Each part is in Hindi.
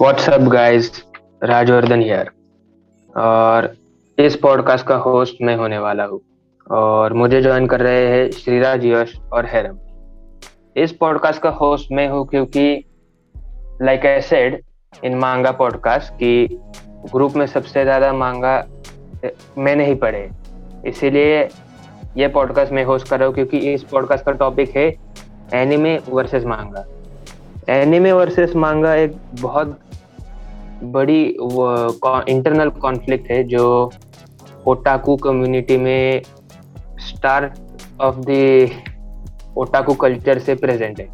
व्हाट्सअप गाइस राजवर्धन हियर और इस पॉडकास्ट का होस्ट मैं होने वाला हूँ। और मुझे ज्वाइन कर रहे हैं श्रीराज यश और हैरम। इस पॉडकास्ट का होस्ट मैं हूँ क्योंकि लाइक आई सेड इन मांगा पॉडकास्ट कि ग्रुप में सबसे ज़्यादा मांगा मैंने ही पढ़े। इसीलिए ये पॉडकास्ट मैं होस्ट कर रहा हूँ क्योंकि इस पॉडकास्ट का टॉपिक है anime versus manga. Anime versus manga एक बहुत बड़ी इंटरनल कॉन्फ्लिक्ट है जो ओटाकू कम्युनिटी में start of the otaku culture से प्रेजेंट है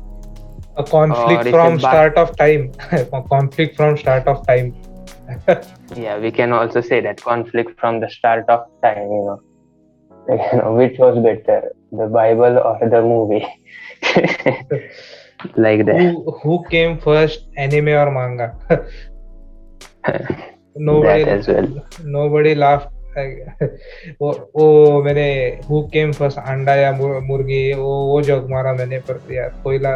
a conflict from start of time conflict from start of time yeah we can also say that conflict from the start of time you know like, you know which was better the bible or the movie like that who, who came first anime or manga nobody that as well. Nobody laughed वो वो मैंने हु केम फ़र्स्ट अंडा या मुर्गी वो वो जोक मारा मैंने पर यार कोई ला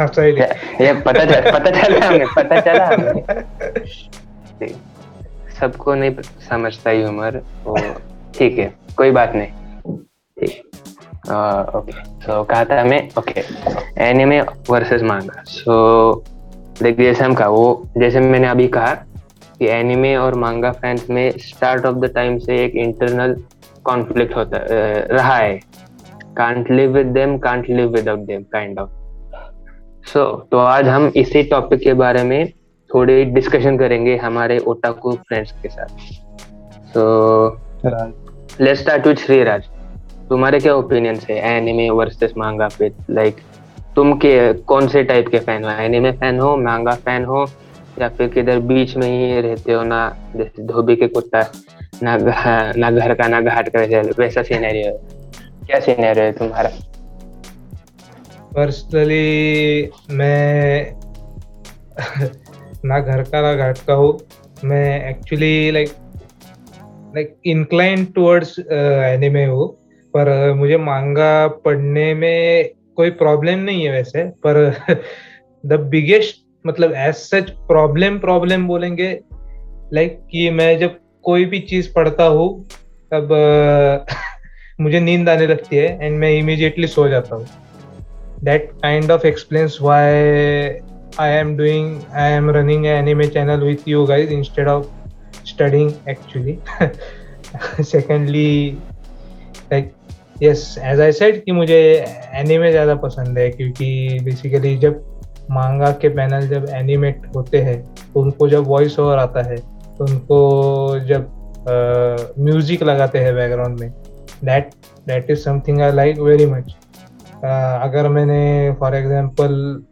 हंसा ही नहीं। ये पता चल पता चला हमें पता चला हमें। सबको नहीं समझता ही उम्र वो ठीक है कोई बात नहीं। ठीक। ओके सो कहा था मैं ओके एनिमे वर्सेस मांगा सो देखिए जैसे हम कहा वो जैसे मैंने अभी कहा कि एनिमे और मांगा फैंस में स्टार्ट ऑफ़ द टाइम से एक इंटरनल कॉन्फ्लिक्ट होता रहा है। Can't live with them can't live without them kind of so तो आज हम इसी टॉपिक के बारे में थोड़ी डिस्कशन करेंगे हमारे ओटाकू फ्रेंड्स के साथ। So let's start with Shriraj तुम्हारे क्या ओपिनियन है एनिमे वर्सेस मांगा पे? लाइक like, तुम के कौन से टाइप के फ़ैन हो? एनिमे फ़ैन हो मांगा फ़ैन हो या फिर किधर बीच में ही रहते हो ना, जैसे धोबी के कुत्ता, ना ना घर का, ना घाट का वैसा सीनरी है। क्या सीनरी है तुम्हारा? पर्सनली मैं ना घर का, ना घाट का हूँ। मैं actually like like incline towards anime हूँ। पर मुझे मांगा पढ़ने में कोई प्रॉब्लम नहीं है वैसे। पर द बिगेस्ट मतलब एज सच प्रॉब्लम प्रॉब्लम बोलेंगे। लाइक कि मैं जब कोई भी चीज़ पढ़ता हूँ, तब मुझे नींद आने लगती है एंड मैं इमीडिएटली सो जाता हूँ। That kind of explains why I am doing I am running anime channel with you guys instead of studying actually secondly like yes as I said कि मुझे एनिमे ज़्यादा पसंद है क्योंकि बेसिकली जब मांगा के पैनल जब एनिमेट होते हैं तो उनको जब वॉइस ओवर आता है तो उनको जब म्यूज़िक लगाते हैं बैकग्राउंड में that that is something I like very much अगर मैंने for example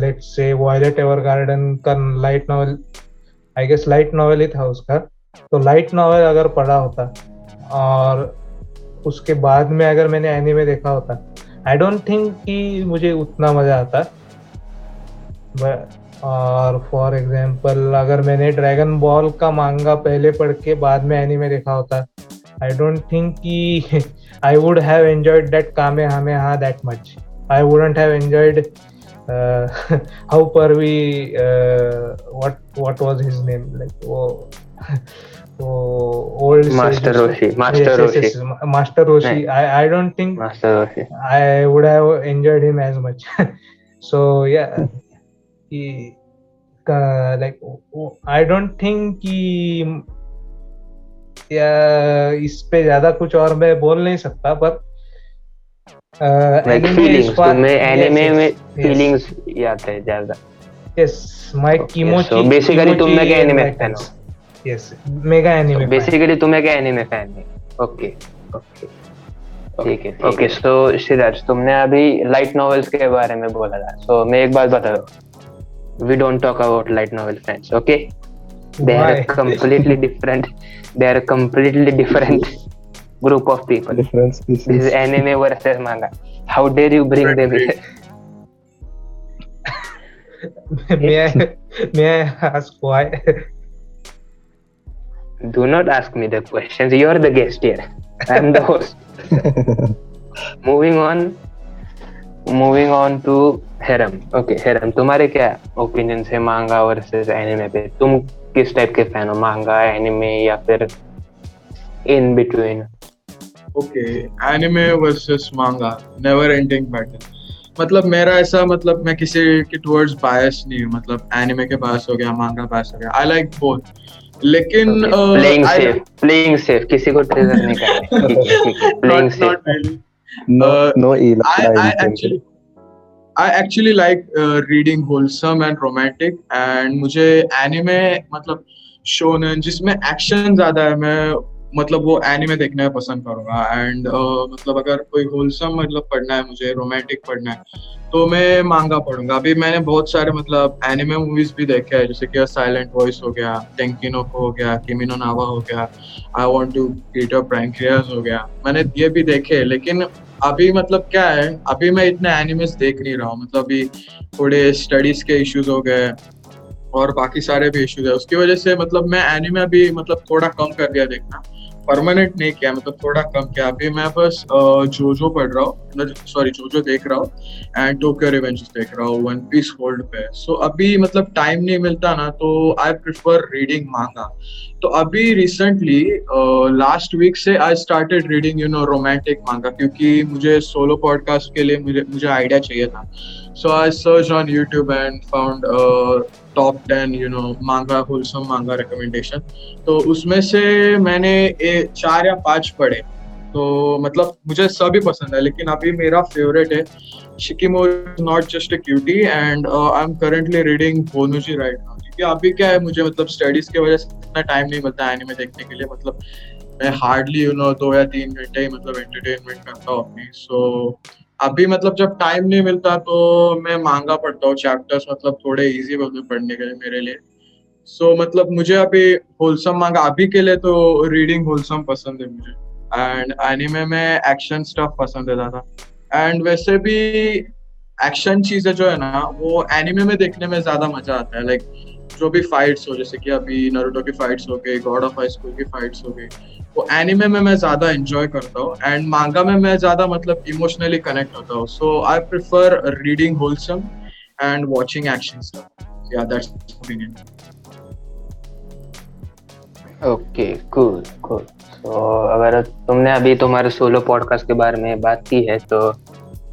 let say Violet Evergarden का light novel I guess light novel ही था उसका तो लाइट नॉवल अगर पढ़ा होता, और उसके बाद में अगर मैंने एनिमे देखा होता आई डोंट थिंक कि मुझे उतना मज़ा आता और फॉर एग्ज़ाम्पल अगर मैंने ड्रैगन बॉल का मांगा पहले पढ़ के बाद में एनीमे देखा होता आई डोंट थिंक कि I would have enjoyed that कामे हमें हाँ that much I wouldn't have enjoyed how पर we what what was his name like वो वो old master Roshi master Roshi master Roshi I I don't think master Roshi I would have enjoyed him as much so yeah कि लाइक आई डोंट थिंक कि या इस पे ज़्यादा कुछ और मैं बोल नहीं सकता पर एनिमे में फीलिंग्स आते ज़्यादा। यस माय किमोची बेसिकली तुम mega anime fan yes mega anime basically तुम mega anime fan okay okay ठीक ओके सो सिराज तुमने अभी लाइट नॉवेल्स के बारे में बोला था। सो मैं एक बात बता दो we don't talk about light novel fans okay they Why? are completely different they are a completely different group of people different species this is anime versus manga how dare you bring them here may I may I ask why? Do not ask me the questions. You're the guest here. I'm the host. moving on. Moving on to Heram okay Heram तुम्हारे क्या ओपिनियन है मांगा वर्सेस एनिमे पे? तुम किस टाइप के फ़ैन हो? मांगा एनिमे या फिर in between okay anime versus manga never ending battle मतलब मेरा ऐसा मतलब मैं किसी के टुवर्ड्स बायस नहीं हूँ। मतलब एनिमे के पास हो गया मांगा पास हो गया। आई लाइक बोथ लेकिन प्लेइंग सेफ़ प्लेइंग सेफ़ किसी को ट्रिगर नहीं करना। Playing safe no uh, no Eli, Actually like uh, reading wholesome and romantic and मुझे एनिमे मतलब शोनन जिसमें एक्शन ज़्यादा है मैं मतलब वो एनिमे देखना पसंद करूँगा एंड uh, मतलब अगर कोई होलसम मतलब पढ़ना है मुझे रोमांटिक पढ़ना है तो मैं मांगा पढ़ूँगा। अभी मैंने बहुत सारे मतलब एनिमे मूवीज़ भी देखे हैं जैसे कि साइलेंट वॉइस हो गया टेंकिनो को हो गया किमिनो नावा हो गया आई वांट टू कीट अ प्रैंक्रियास हो गया। मैंने ये भी देखे लेकिन अभी मतलब क्या है, अभी मैं इतने एनिमेस देख नहीं रहा हूँ। मतलब अभी थोड़े स्टडीज़ के इश्यूज़ हो गए और बाकी सारे भी इश्यूज़ है। उसकी वजह से मतलब मैं एनिमे भी मतलब थोड़ा कम कर दिया देखना। परमानेंट नहीं किया मतलब थोड़ा कम किया। अभी मैं बस जो जो पढ़ रहा हूँ सॉरी जो जो देख रहा हूँ एंड टोक्यो रिवेंज देख रहा हूँ वन पीस होल्ड पे। सो so, अभी मतलब टाइम नहीं मिलता ना तो आई प्रिफर रीडिंग मांगा तो अभी रिसेंटली लास्ट वीक से I started reading you know romantic manga क्योंकि मुझे सोलो पॉडकास्ट के लिए मुझे मुझे आइडिया चाहिए था। So I search on YouTube and found top ten you know manga wholesome manga recommendation तो उसमें से मैंने ए, चार या पाँच पढ़े। तो मतलब मुझे सभी पसंद है लेकिन अभी मेरा फेवरेट है Shikimori is not just a cutie and I am currently reading Bonnouji right now क्योंकि अभी क्या है मुझे मतलब स्टडीज़ की वजह से इतना टाइम नहीं मिलता एनिमे देखने के लिए मतलब मैं हार्डली यू नो दो या तीन घंटे ही मतलब एंटरटेनमेंट करता हूँ अपनी सो अभी मतलब जब टाइम नहीं मिलता तो मैं मांगा पढ़ता हूँ चैप्टर्स मतलब थोड़े इजी होते पढ़ने के लिए मेरे लिए। सो so, मतलब मुझे अभी होलसम मांगा अभी के लिए तो रीडिंग होलसम पसंद है मुझे। एंड एनिमे में एक्शन स्टफ़ पसंद है ज़्यादा। एंड वैसे भी एक्शन चीज़ें जो है ना वो एनिमे में देखने में ज़्यादा मज़ा आता है। लाइक जो भी फाइट्स हो, जैसे कि अभी नरूटो की फाइट्स हो गई गॉड ऑफ़ हाई स्कूल की फाइट्स हो गई, वो एनिमे में मैं ज़्यादा एंजॉय करता हूँ एंड मांगा में मैं ज़्यादा मतलब इमोशनली कनेक्ट होता हूँ. So I prefer reading wholesome and watching action opinion okay cool cool so अगर तुमने अभी तुम्हारे सोलो पॉडकास्ट के बारे में बात की है तो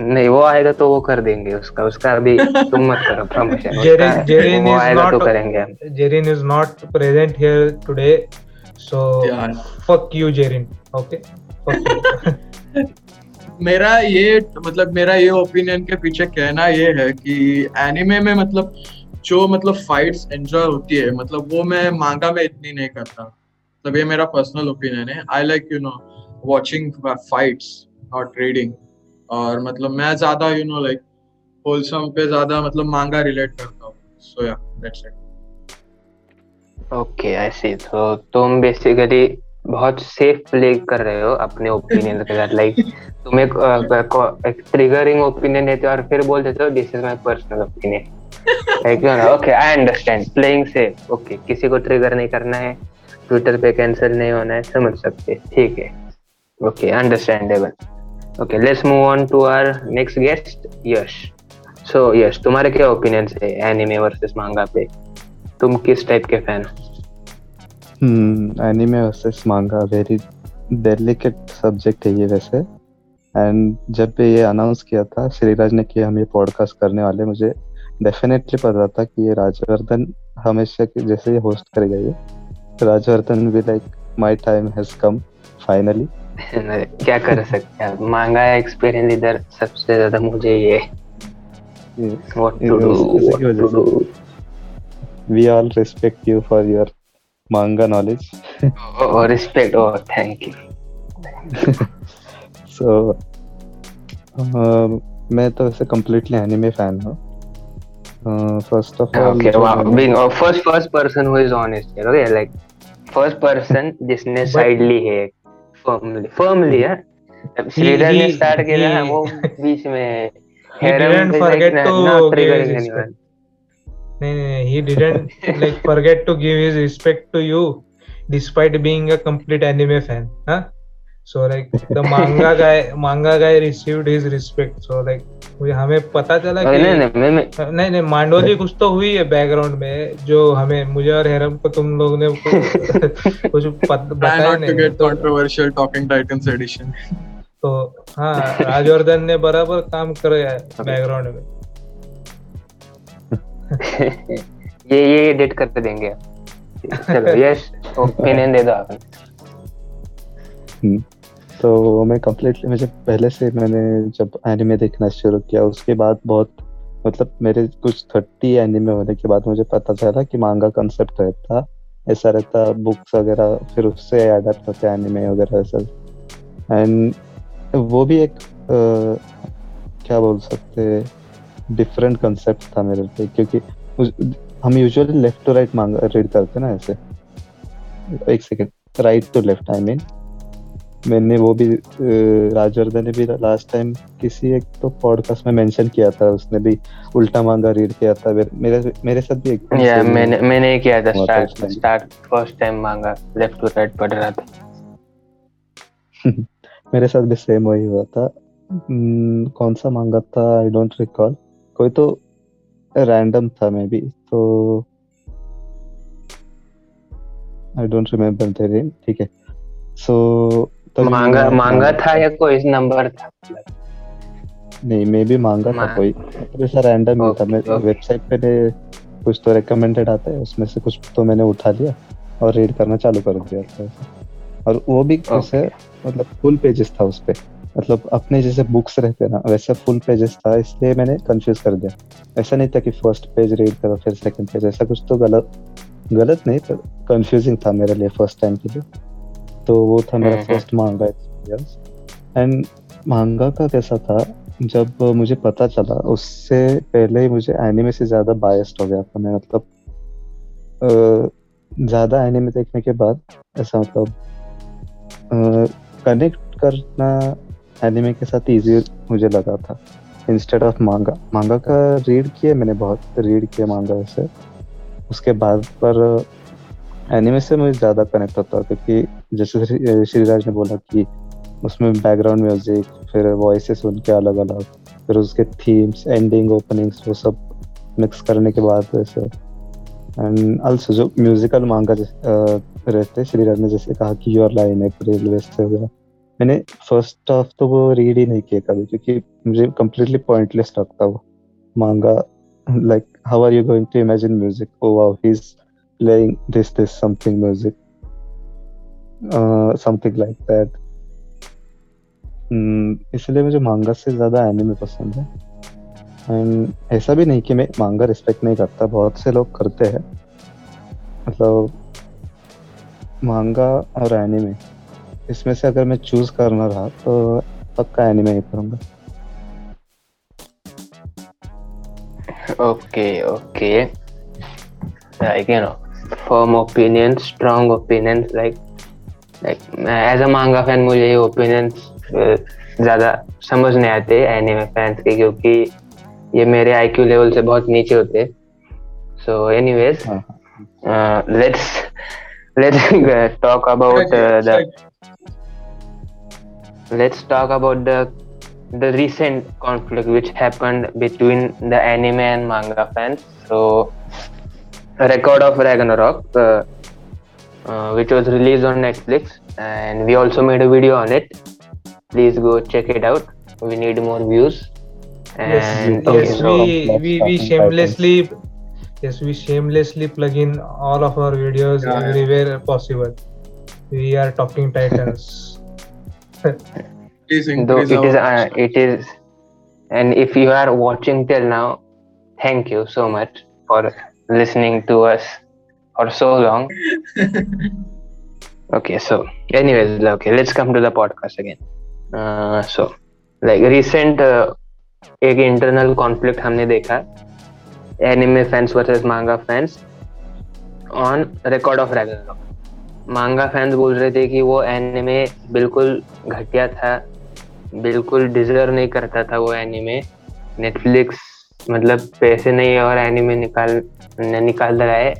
नहीं वो आएगा तो वो कर देंगे उसका उसका अभी तुम मत करो प्रमोशन जेरिन जेरिन वो इज़ आएगा तो करेंगे Jerin is not present here today so fuck you Jerin okay मेरा ये मतलब मेरा ये ओपिनियन के पीछे कहना ये है कि एनिमे में मतलब जो मतलब फाइट्स एंजॉय होती है मतलब वो मैं मांगा में इतनी नहीं करता। मतलब ये मेरा पर्सनल ओपिनियन है। I like you know watching fights not reading और मतलब मैं ज़्यादा यू नो लाइक होलसम पे ज़्यादा मतलब मांगा रिलेट करता हूँ। So yeah that's it okay I see तो तुम बेसिकली बहुत सेफ़ प्ले कर रहे हो अपने ओपिनियन के साथ। लाइक तुम एक, अ, एक ट्रिगरिंग ओपिनियन देते हो और फिर बोल देते हो this is my personal opinion like okay I understand playing safe okay किसी को ट्रिगर नहीं करना है। ट्विटर पे कैंसिल नहीं होना है। समझ सकते ठीक है। Okay understandable okay let's move on to our next guest Yash so Yash तुम्हारे क्या ओपिनियन है एनिमे वर्सेस मांगा पे? तुम किस टाइप के fan hmm anime versus manga very delicate subject है ये वैसे। एंड जब भी ये अनाउंस किया था, श्रीराज ने कि हम ये पॉडकास्ट करने वाले, मुझे डेफिनेटली पता था कि ये राजवर्धन हमेशा जैसे ये होस्ट करेगा ये। राजवर्धन भी like my time has come finally क्या कर सकते हैं? मांगा एक्सपीरियंस इधर सबसे ज़्यादा मुझे ये। We all respect you for your manga knowledge respect और थैंक यू सो मैं तो वैसे कंप्लीटली एनीमे फ़ैन हूँ। First of all okay wow being first first person who is honest okay like first person जिसने साइडली है फर्मली फर्मली है श्रीधर ने he- स्टार्ट किया he- वो बीच में not give triggering his anyone. respect. No, no, no, he didn't like forget to give his respect to you, despite being a complete anime fan. Huh? So like the manga guy, manga guy received his respect. So like मुझे हमें पता चला नहीं कि नहीं नहीं मैं- मैं- नहीं नहीं मांडोली कुछ तो हुई है बैकग्राउंड में जो हमें मुझे और हेरम को तुम लोग ने कुछ Try बताया नहीं get तो, तो हाँ राजवर्धन ने बराबर काम कराया है बैकग्राउंड में। ये ये एडिट करके देंगे। चलो यस ओपिनियन दे दो आपने हम्म, तो मैं कम्प्लीटली मुझे पहले से मैंने जब एनिमे देखना शुरू किया उसके बाद बहुत मतलब मेरे कुछ थर्टी एनिमे होने के बाद मुझे पता चला कि मांगा कंसेप्ट रहता ऐसा रहता बुक्स वगैरह फिर उससे अडेप्ट होते एनिमे वगैरह सब। एंड वो भी एक अ, क्या बोल सकते डिफरेंट कंसेप्ट था मेरे लिए क्योंकि उस- हम usually left to right manga read करते ना ऐसे। एक second right to left I mean मैंने वो भी राजवर्धन ने भी लास्ट टाइम किसी एक तो पॉडकास्ट में मेंशन किया था उसने भी उल्टा मांगा रीड किया था। मेरे मेरे साथ भी एकदम या मैंने मैंने ही किया था start start first time manga left to right पढ़ रहा था। मेरे साथ भी सेम वही हुआ था। हम्म, कौन सा मांगा था? आई डोंट रिकॉल कोई तो रैंडम था मे बी तो I don't remember the name ठीक है। सो मांगा मांगा था या कोई नंबर था? नहीं मे बी मांगा था कोई। मतलब ऐसा रैंडम ही था। मैं. वेबसाइट पे ने कुछ तो रिकमेंडेड आता है उसमें से कुछ तो मैंने उठा लिया और रीड करना चालू कर दिया था और वो भी कैसे मतलब फुल पेजेस था उस पे। मतलब अपने जैसे बुक्स रहते ना वैसे फुल पेजेस था इसलिए मैंने कंफ्यूज कर दिया। ऐसा नहीं था कि फ़र्स्ट पेज रीड करो फिर सेकंड पेज ऐसा कुछ तो गलत गलत नहीं पर कंफ्यूजिंग था मेरे लिए फ़र्स्ट टाइम के लिए। तो वो था मेरा फ़र्स्ट मांगा एक्सपीरियंस एंड मांगा का कैसा था? जब मुझे पता चला उससे पहले ही मुझे एनिमे से ज़्यादा बायस्ड हो गया था मैं मतलब ज़्यादा एनिमे देखने के बाद ऐसा मतलब कनेक्ट करना एनिमे के साथ इजी मुझे लगा था इंस्टेड ऑफ़ मांगा मांगा का रीड किया मैंने बहुत रीड किया मांगा से। उसके बाद पर एनिमे से मुझे ज़्यादा कनेक्ट होता क्योंकि जैसे श्रीराज ने बोला कि उसमें बैकग्राउंड म्यूज़िक फिर वॉइसेस उनके अलग अलग फिर उसके थीम्स एंडिंग ओपनिंग्स वो सब मिक्स करने के बाद वैसे एंड आल्सो जो म्यूजिकल मांगा रहते, श्रीराज ने जैसे कहा कि योर लाइन अप्रैल वैसे वगैरह। मैंने फ़र्स्ट हाफ़ तो वो रीड ही नहीं किया कभी, क्योंकि मुझे कम्प्लीटली पॉइंटलेस लगता वो manga. Like how are you going to imagine music oh wow he is playing this this something music something like that इसलिए मुझे मांगा से ज़्यादा एनिमे पसंद है एंड ऐसा भी नहीं कि मैं मांगा रिस्पेक्ट नहीं करता बहुत से लोग करते हैं मतलब मांगा और एनिमे इसमें से अगर मैं चूज़ करना रहा तो पक्का एनिमे ही करूँगा Okay, okay. Like you know, firm opinions, strong opinions. Like, like as a manga fan, मुझे ये opinions uh, ज़्यादा समझ नहीं आते एनिमे फैंस के क्योंकि ये मेरे आईक्यू लेवल से बहुत नीचे होते सो एनीवेज हाँ let's let's talk about the let's talk about the the recent conflict which happened between the anime and manga fans so record of ragnarok uh, uh, which was released on netflix and we also made a video on it. Please go check it out. We need more views. And yes, okay, yes so we, we we Starting shamelessly yes we shamelessly plug in all of our videos Yeah, yeah. everywhere possible. We are talking titans Please though it is, uh, it is, and if you are watching till now thank you so much for listening to us for so long. Okay so anyways okay let's come to the podcast again. Uh, so like recent uh, एक इंटरनल कॉन्फ्लिक्ट हमने देखा anime fans versus manga fans on Record of Ragnarok manga fans बोल रहे थे कि वो एनिमे बिल्कुल घटिया था बिल्कुल डिजर्व नहीं करता था वो एनिमे नेटफ्लिक्स मतलब पैसे नहीं और एनिमे निकाल निकाल रहा है।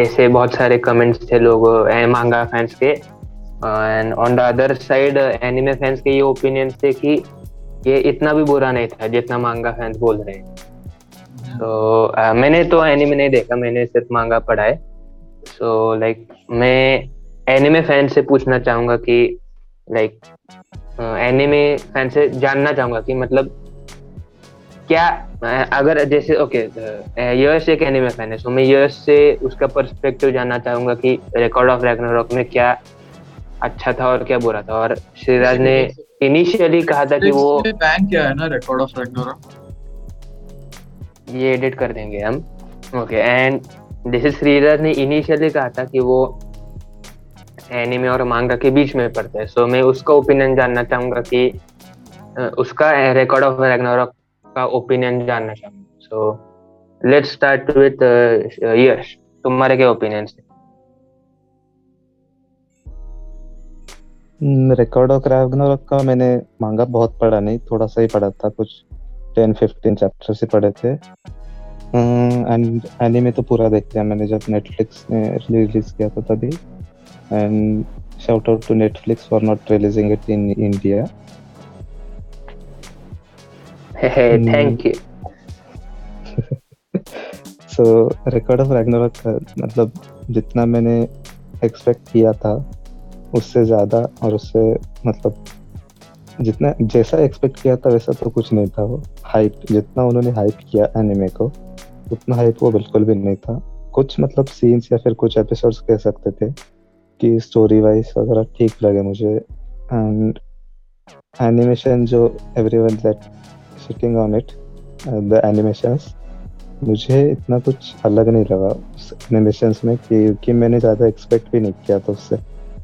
ऐसे बहुत सारे कमेंट्स थे लोग मांगा फैंस के। And on the other side anime fans के ये ओपिनियन थे कि ये इतना भी बुरा नहीं था जितना मांगा फैंस बोल रहे हैं। तो uh, मैंने तो एनिमे नहीं देखा मैंने सिर्फ़ मांगा पढ़ा है। सो so, लाइक like, मैं एनिमे फ़ैन से पूछना चाहूँगा कि लाइक एनिमे फ़ैन से जानना चाहूँगा कि मतलब क्या अगर जैसे ओके यश एक एनिमे फ़ैन है सो मैं यश से उसका पर्सपेक्टिव जानना चाहूँगा कि रिकॉर्ड ऑफ़ रैग्नारोक में क्या अच्छा था और क्या बुरा था। और श्रीराज ने इनिशियली कहा था कि वो बैन क्या है ना रिकॉर्ड ऑफ़ रैग्नारोक ये एडिट कर देंगे हम। ओके एंड जैसे श्रीराज ने इनिशियली कहा था कि वो एनिमे और मांगा के बीच में पड़ता है सो so, मैं उसका ओपिनियन जानना चाहूँगा कि उसका रिकॉर्ड ऑफ़ रैग्नारोक का ओपिनियन जानना चाहूँगा। So let's start with Yash, तुम्हारे क्या ओपिनियन से रिकॉर्ड ऑफ़ रैग्नारोक का मैंने मांगा बहुत पढ़ा नहीं, थोड़ा सा ही पढ़ा था, कुछ टेन फिफ्टीन चैप्टर से पढ़े थे। एंड एनीमे तो पूरा देख लिया मैंने जब नेटफ्लिक्स ने रिलीज़ किया था तभी। And shout out to Netflix for not releasing it in India. Thank you. So Record of Ragnarok मतलब जितना मैंने एक्सपेक्ट किया था उससे ज़्यादा और उससे मतलब जितना जैसा एक्सपेक्ट किया था वैसा तो कुछ नहीं था वो हाइप जितना उन्होंने हाइप किया एनिमे को उतना हाइप वो बिल्कुल भी नहीं था। कुछ मतलब सीन्स या फिर कुछ एपिसोड्स कह सकते थे कि स्टोरी वाइज वगैरह ठीक लगे मुझे। एंड एनिमेशन जो everyone that sitting on it the animations मुझे इतना कुछ अलग नहीं लगा उस एनिमेशंस में क्योंकि मैंने ज़्यादा एक्सपेक्ट भी नहीं किया था उससे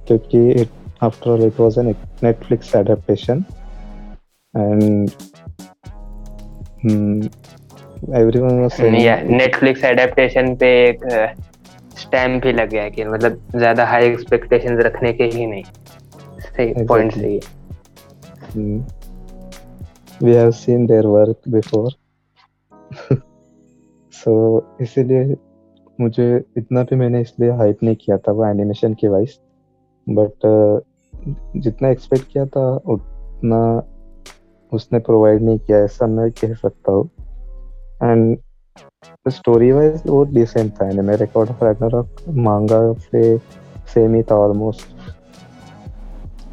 क्योंकि it after all it was an Netflix adaptation and everyone was Netflix adaptation पे एक स्टैम्प ही लग गया कि मतलब ज़्यादा हाई एक्सपेक्टेशंस रखने के ही नहीं। सही पॉइंट सही है। We have seen their work before so इसीलिए मुझे इतना भी मैंने इसलिए हाइप नहीं किया था वो एनिमेशन की वाइज बट uh, जितना एक्सपेक्ट किया था उतना उसने प्रोवाइड नहीं किया ऐसा मैं कह सकता हूँ. एंड स्टोरी वाइज वो डिसेंट था anime Record of Ragnarok manga से सेम ही था ऑलमोस्ट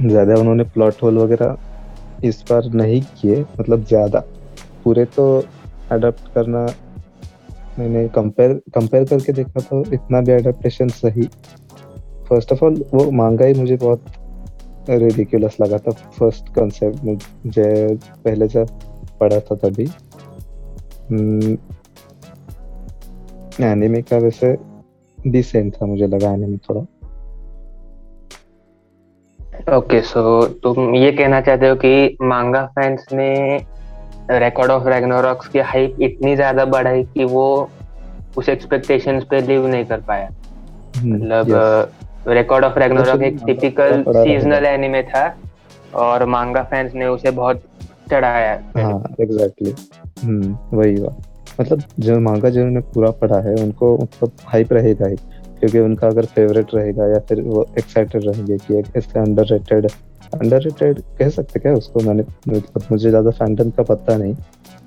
ज़्यादा उन्होंने प्लॉट होल वगैरह इस बार नहीं किए। मतलब ज़्यादा। पूरे तो अडॉप्ट करना मैंने कंपेयर कंपेयर करके देखा तो इतना भी अडेप्टेशन सही। फ़र्स्ट ऑफ़ ऑल वो मांगा ही मुझे बहुत रेडिकुलस लगा था। फ़र्स्ट कंसेप्ट मुझे पहले जब पढ़ा था तभी। हम्म, एनिमे का वैसे डिसेंट था मुझे लगा एनिमे थोड़ा। ओके सो तुम ये कहना चाहते हो कि मांगा फैंस ने रिकॉर्ड ऑफ़ रैग्नारॉक्स की हाइप इतनी ज़्यादा बढ़ाई कि वो उस एक्सपेक्टेशंस पे लिव नहीं कर पाया? हम्म, मतलब रिकॉर्ड ऑफ़ रैग्नारॉक एक टिपिकल सीजनल एनिमे था। और मांगा फैंस ने उसे बहुत चढ़ाया। हाँ एग्जैक्टली हम्म वही हुआ। मतलब जो मांगा जिन्होंने पूरा पढ़ा है उनको मतलब हाइप रहेगा ही। क्योंकि उनका अगर फेवरेट रहेगा या फिर वो एक्साइटेड रहेंगे कि एक इसका अंडर रेटेड अंडर रेटेड कह सकते क्या उसको? मैंने मतलब मुझे ज़्यादा फैंडम का पता नहीं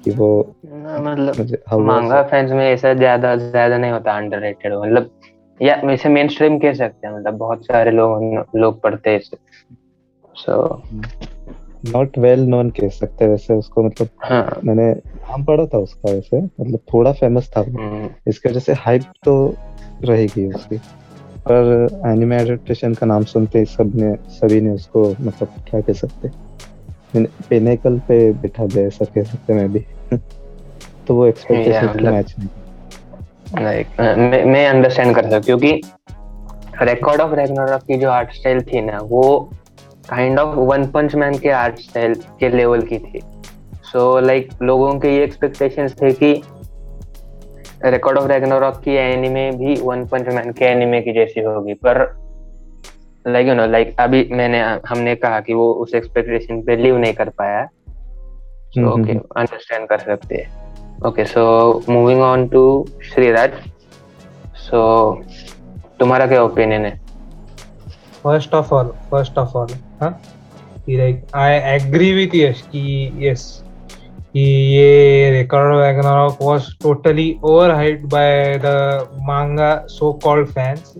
कि वो मतलब मांगा फैंस में ऐसा ज़्यादा ज़्यादा नहीं होता अंडर रेटेड मतलब या वैसे मेन स्ट्रीम कह सकते हैं मतलब बहुत सारे लोग लोग पढ़ते हैं इसे। सो नॉट वेल नोन कह सकते वैसे उसको मतलब हाँ. मैंने नाम पढ़ा था उसका वैसे मतलब थोड़ा फ़ेमस था हम्म। इसके वजह से हाइप तो रहेगी उसकी। पर एनिमे एडेप्टेशन का नाम सुनते ही सबने सभी ने उसको मतलब क्या कह सकते पिनेकल पे बिठा दिया ऐसा कह सकते मैं भी। तो वो एक्सपेक्टेशन मतलब, मैच नहीं। लाइक मैं अंडरस्टैंड कर सकता क्योंकि रिकॉर्ड ऑफ़ रैग्नारॉक की जो आर्ट स्टाइल थी ना वो kind of One Punch Man के आर्ट स्टाइल के लेवल की थी। सो so, लाइक like, लोगों के ये एक्सपेक्टेशंस थे कि रिकॉर्ड ऑफ़ रैग्नारॉक की एनिमे भी वन पंच मैन के एनिमे की जैसी होगी पर लाइक यू नो लाइक अभी मैंने हमने कहा कि वो उस एक्सपेक्टेशन पे लिव नहीं कर पाया हम्म, ओके अंडरस्टैंड कर सकते हैं। Okay so moving on to Shriraj so तुम्हारा क्या ओपिनियन है? First of all first of all huh? कि like I agree with Yash कि कि ये Ricardo Ragnarok was totally overhyped by the manga so-called fans.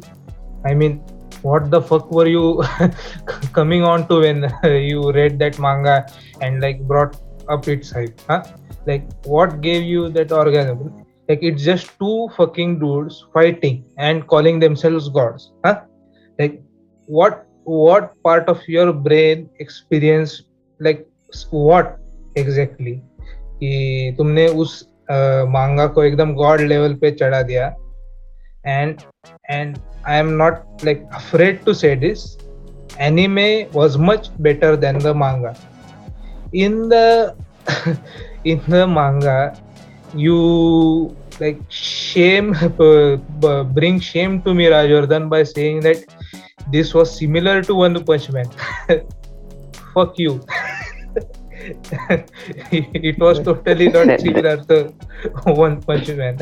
I mean, what the fuck were you coming on to when you read that manga and like brought up its hype? Huh? Like, what gave you that orgasm? Like, it's just two fucking dudes fighting and calling themselves gods. Huh? Like, what what part of your brain experienced like what exactly कि तुमने उस मांगा को एकदम गॉड लेवल पे चढ़ा दिया। And and I am not like afraid to say this anime was much better than the manga in the in the manga you like shame bring shame to me Rajvardhan by saying that this was similar to One Punch Man fuck you it was totally not similar to One Punch Man.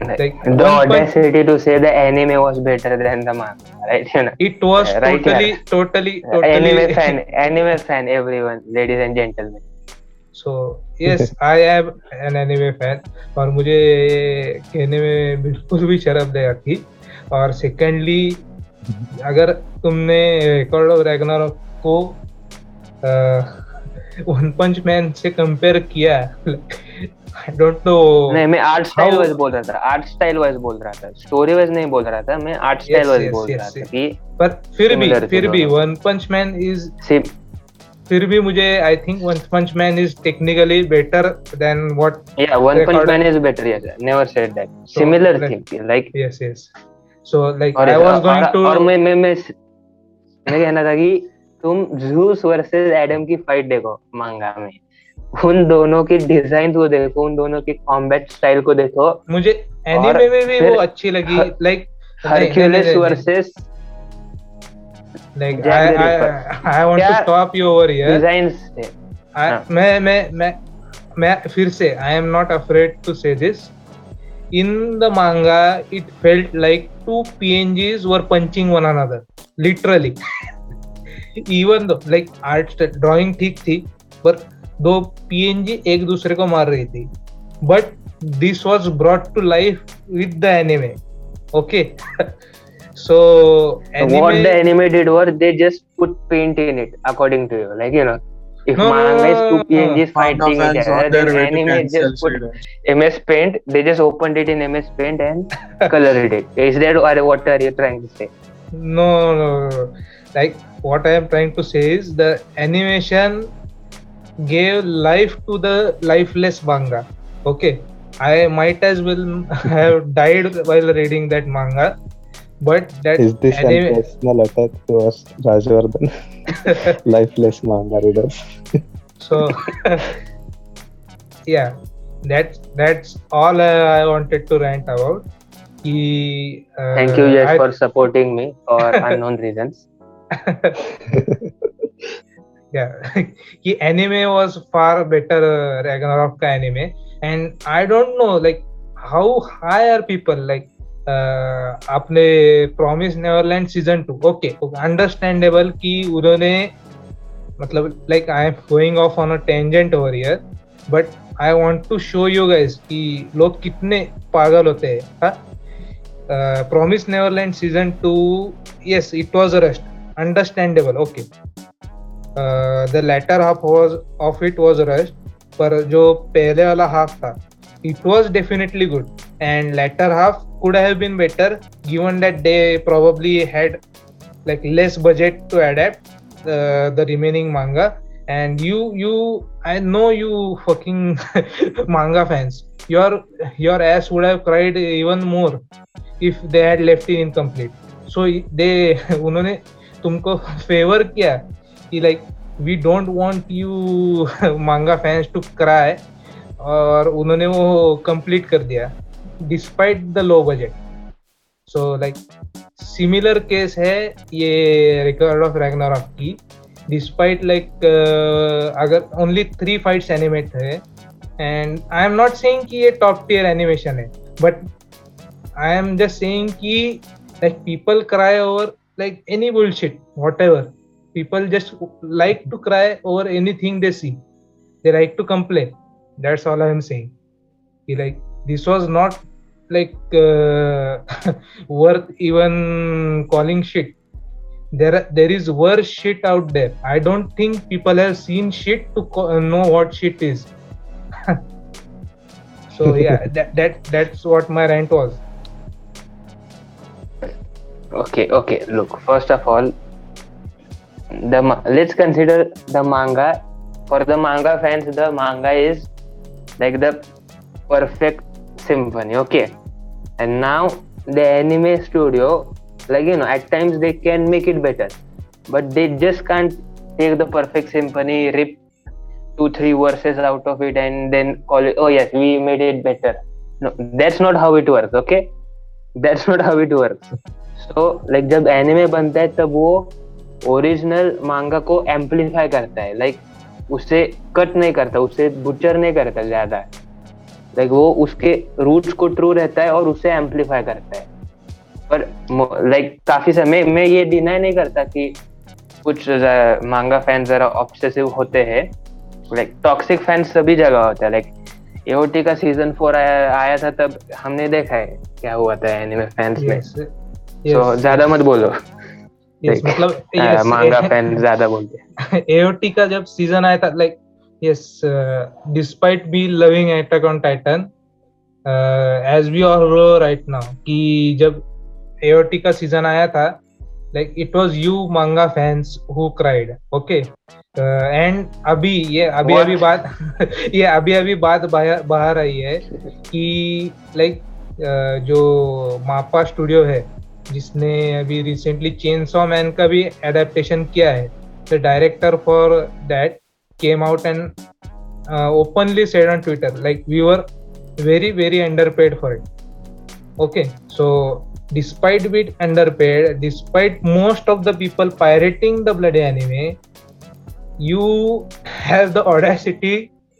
Like, the One Punch- audacity to say the anime was better than the manga, right? You know, It was Uh, right, totally, yeah. totally, totally. anime fan, anime fan, everyone, ladies and gentlemen. So yes, I am an anime fan और मुझे कहने में बिल्कुल भी शर्म नहीं आती और सेकेंडली अगर तुमने रिकॉर्ड ऑफ़ रैग्नारॉक को वन पंच मैन से कंपेयर किया। आई डोंट नो नहीं मैं आर्ट स्टाइल वाइज बोल रहा था आर्ट स्टाइल वाइज बोल रहा था स्टोरी वाइज नहीं बोल रहा था मैं आर्ट स्टाइल वाइज बोल रहा था कि पर फिर भी फिर भी वन पंच मैन इज़ फिर भी मुझे I think One Punch Man is technically better than what punch Record- man is better yes never said that. Similar like- thing like yes yes so like I was going to और मैं मैं मैं मैं कहना था कि तुम जूस वर्सेस एडम की फाइट देखो मांगा में। उन दोनों की डिज़ाइन को देखो उन दोनों की कॉम्बैट स्टाइल को देखो। मुझे एनीमे में भी वो अच्छी लगी like Hercules versus like I I want to stop you over here designs. मैं मैं मैं मैं फिर से I am not afraid to say this in the manga it felt like two pngs were punching one another literally even though like art drawing ठीक थी पर दो png एक दूसरे को मार रही थी but this was brought to life with the anime okay so anime, what the anime did was they just put paint in it according to you like you know if No, no, manga is no, two no, no. PNGs Manga fighting fans each other then anime cancel just put. MS Paint they just opened it in MS Paint and colored it is that or what are you trying to say no, no, no. Like what I am trying to say is the animation gave life to the lifeless manga. Okay, I might as well have died while reading that manga, but that Is this anime. an personal attack towards Rajwardhan? Lifeless manga readers. so yeah, that's that's all I, I wanted to rant about. He, uh, thank you Yash I- for supporting me for unknown reasons anime was far better Ragnarok का anime and I don't know like how high are people like आपने Promise Neverland season two okay understandable कि उन्होंने मतलब like I am going off on a tangent over here but I want to show you guys कि लोग कितने पागल होते हैं। Promise Neverland season two yes it was a rest understandable okay uh, the latter half was of it was rushed पर जो पहले वाला हाफ था it was definitely good and latter half could have been better given that they probably had like less budget to adapt uh, the remaining manga and you you i know you fucking manga fans your your ass would have cried even more if they had left it incomplete so they उन्होंने तुमको फेवर किया कि like we don't want you manga fans to cry और उन्होंने वो कंप्लीट कर दिया despite the low budget so like similar case है ये रिकॉर्ड ऑफ़ रैग्नारॉक की डिस्पाइट लाइक अगर ओनली थ्री फाइट्स एनिमेट है and I am not saying कि ये टॉप टियर एनिमेशन है but I am just saying कि like people cry over like any bullshit, whatever. People just like to cry over anything they see. They like to complain. That's all I am saying. Like this was not like uh, worth even calling shit. There there is worse shit out there. I don't think people have seen shit to co- uh, know what shit is. so yeah, that, that that's what my rant was okay okay. Look first of all the ma- let's consider the manga. For the manga fans the manga is like the perfect symphony okay? And now the anime studio like you know at times they can make it better but they just can't take the perfect symphony rip two three verses out of it and then call it oh yes we made it better. No that's not how it works okay? That's not how it works so like जब एनिमे बनता है तब वो ओरिजिनल मांगा को एम्पलीफाई करता है। लाइक उससे कट नहीं करता उससे बुचर नहीं करता ज़्यादा। लाइक वो उसके रूट्स को ट्रू रहता है और उसे एम्पलीफाई करता है। पर लाइक काफ़ी समय मैं ये डिनाई नहीं करता कि कुछ मांगा फैंस जरा ऑब्सेसिव होते हैं। लाइक टॉक्सिक फैंस सभी जगह होता है। लाइक एओटी का सीज़न फोर आया, आया था तब हमने देखा है क्या हुआ था एनिमे फैंस में। तो ज़्यादा मत बोलो। Yes, मतलब हाँ, yes, मांगा फ़ैन ज़्यादा बोलते हैं का जब सीज़न आया था like yes despite be loving Attack on Titan as we all know right now कि जब AOT का सीज़न आया था like it was you manga fans who cried okay and अभी ये अभी What? अभी बात ये अभी अभी बात बाहर बाहर आई है कि लाइक like, uh, जो मापा स्टूडियो है जिसने अभी रिसेंटली चेंसो मैन का भी एडेप्टेशन किया है. The director for that came out and openly said on Twitter like we are very very under paid for it okay so despite beat under paid despite most of the people pirating the blood anime you have the audacity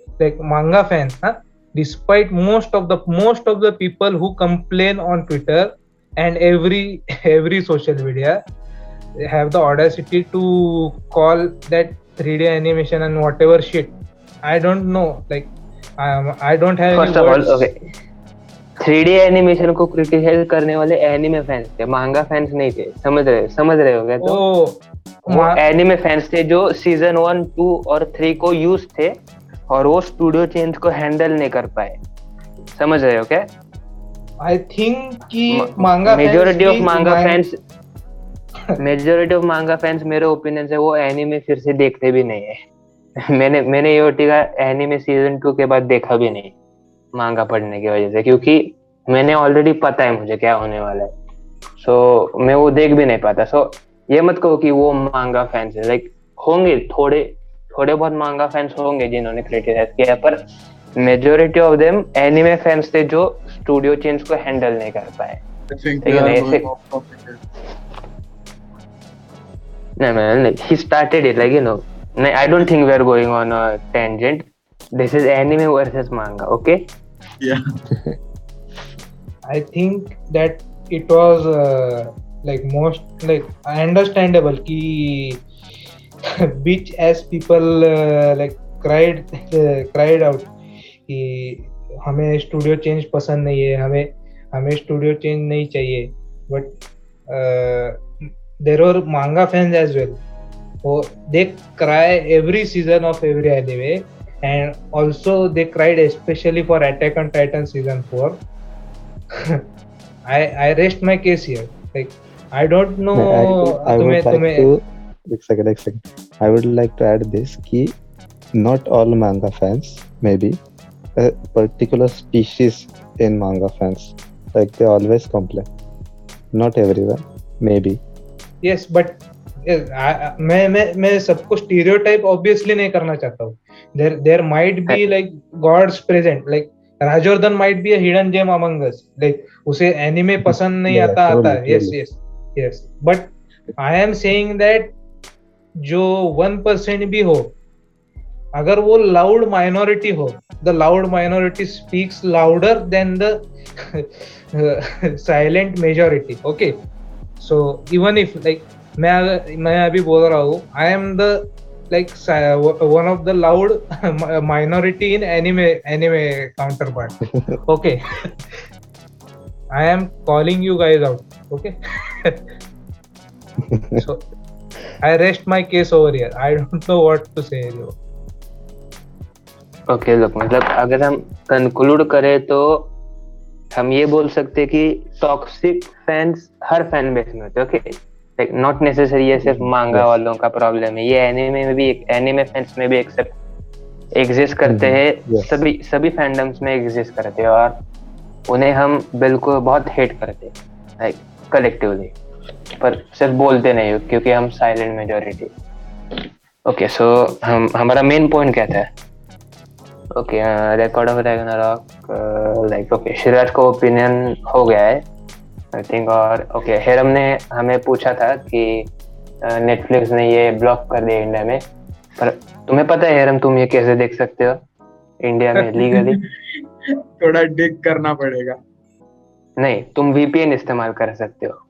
like manga fan despite most of the most of the people who complain on Twitter and every every social media have the audacity to call that 3d animation and whatever shit. I don't know like um, i don't have of all words. Okay three D animation को क्रिटिसाइज करने वाले एनिमे फैंस थे मांगा फैंस नहीं थे समझ रहे समझ रहे हो क्या तो वो एनिमे फैंस थे जो सीज़न वन टू और थ्री को यूज़ थे और वो स्टूडियो चेंज को हैंडल नहीं कर पाए समझ रहे हो क्या? आई थिंक कि manga majority of manga fans majority of manga fans मेरे ओपिनियन से वो एनिमे फिर से देखते भी नहीं है। मैंने मैंने योटी का एनिमे सीज़न टू के बाद देखा भी नहीं मांगा पढ़ने की वजह से क्योंकि मैंने ऑलरेडी पता है मुझे क्या होने वाला है। सो so, मैं वो देख भी नहीं पाता। सो so, ये मत कहो कि वो मांगा फैंस है। लाइक होंगे थोड़े थोड़े बहुत मांगा फैंस होंगे जिन्होंने क्रिटिसाइज किया पर majority of them anime fans थे जो स्टूडियो चेंज को हैंडल नहीं कर पाए। नहीं मैं नहीं ही started it like you know नहीं I don't think we are going on a tangent this is anime versus manga okay या I think that it was like most like understandable कि बीच S people like cried cried out कि हमें स्टूडियो चेंज पसंद नहीं है हमें हमें स्टूडियो चेंज नहीं चाहिए but there are manga fans as well they cry every season of every anime and also they cried especially for attack on titan season 4 i i rest my case here like i don't know I, I would like तुम्हें to एक second, एक second. I would like to add this कि not all manga fans maybe a particular species in manga fans. Like they always complain. Not everyone, maybe. yes but yes, I, I- मैं मैं मैं सबको स्टीरियोटाइप ऑब्वियसली नहीं करना चाहता हूँ. There there might be like gods present like Rajvardhan might be hidden gem among us like उसे एनिमे पसंद नहीं Yeah, आता आता totally, yes yes yes but I am saying that जो वन परसेंट भी हो अगर वो लाउड माइनॉरिटी हो the loud minority speaks louder than the silent majority okay so even if like मैं मैं अभी बोल रहा हूँ I am the like one of the loud minority in anime anime counterpart okay I am calling you guys out okay so I rest my case over yeah I don't know what to say okay लोग मतलब अगर हम कंक्लूड करें तो हम ये बोल सकते कि टॉक्सिक फैंस हर फ़ैन बेस में होते ओके लाइक नॉट नेसेसरी ये सिर्फ़ मांगा Yes. वालों का प्रॉब्लम है ये एनिमे में भी एनिमे फैंस में भी एक्सेप्ट एग्जिस्ट करते Mhm. हैं Yes. सभी सभी फैंडम्स में एग्जिस्ट करते हैं और उन्हें हम बिल्कुल बहुत हेट करते हैं लाइक कलेक्टिवली पर सिर्फ़ बोलते नहीं क्योंकि हम साइलेंट मेजोरिटी ओके सो हम हमारा मेन पॉइंट क्या था okay record of Ragnarok like okay Shiraz का ओपिनियन हो गया है आई थिंक और ओके हेरम ने हमें पूछा था कि नेटफ्लिक्स ने ये ब्लॉक कर दिया इंडिया में पर तुम्हें पता है हेरम तुम ये कैसे देख सकते हो इंडिया में लीगली थोड़ा डिग करना पड़ेगा। नहीं तुम वीपीएन इस्तेमाल कर सकते हो।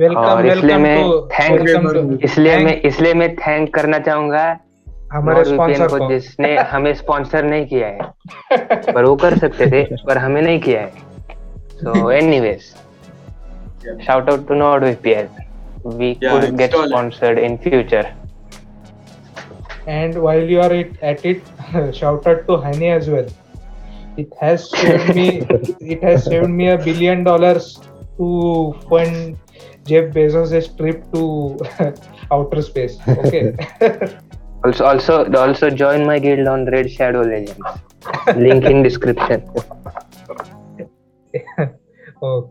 Welcome और इसलिए मैं to इसलिए मैं इसलिए मैं थैंक करना चाहूँगा हमारे स्पॉन्सर को जिसने हमें स्पॉन्सर नहीं किया है पर वो कर सकते थे पर हमें नहीं किया है so anyways shout out to NordVPN we Yeah, could get install it. sponsored in future and while you are it, at it shout out to honey as well it has saved me it has saved me a billion dollars to fund jeff bezos' trip to outer space okay also also also join my guild on Red Shadow Legends. Link in description. Oh.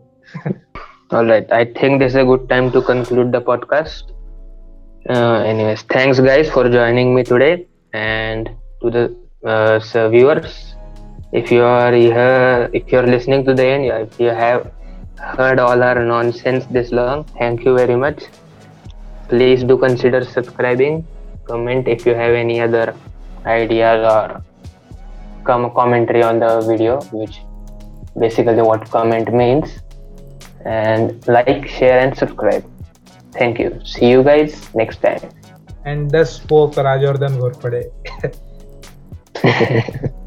All right i think this is a good time to conclude the podcast. Uh, anyways thanks guys for joining me today. And to the uh, so viewers if you are here if you're listening to the end if you have heard all our nonsense this long thank you very much. Please do consider subscribing comment if you have any other ideas or com- commentary on the video which basically what comment means. And like share and subscribe. Thank you. See you guys next time. And thus spoke rajardhan ghorpade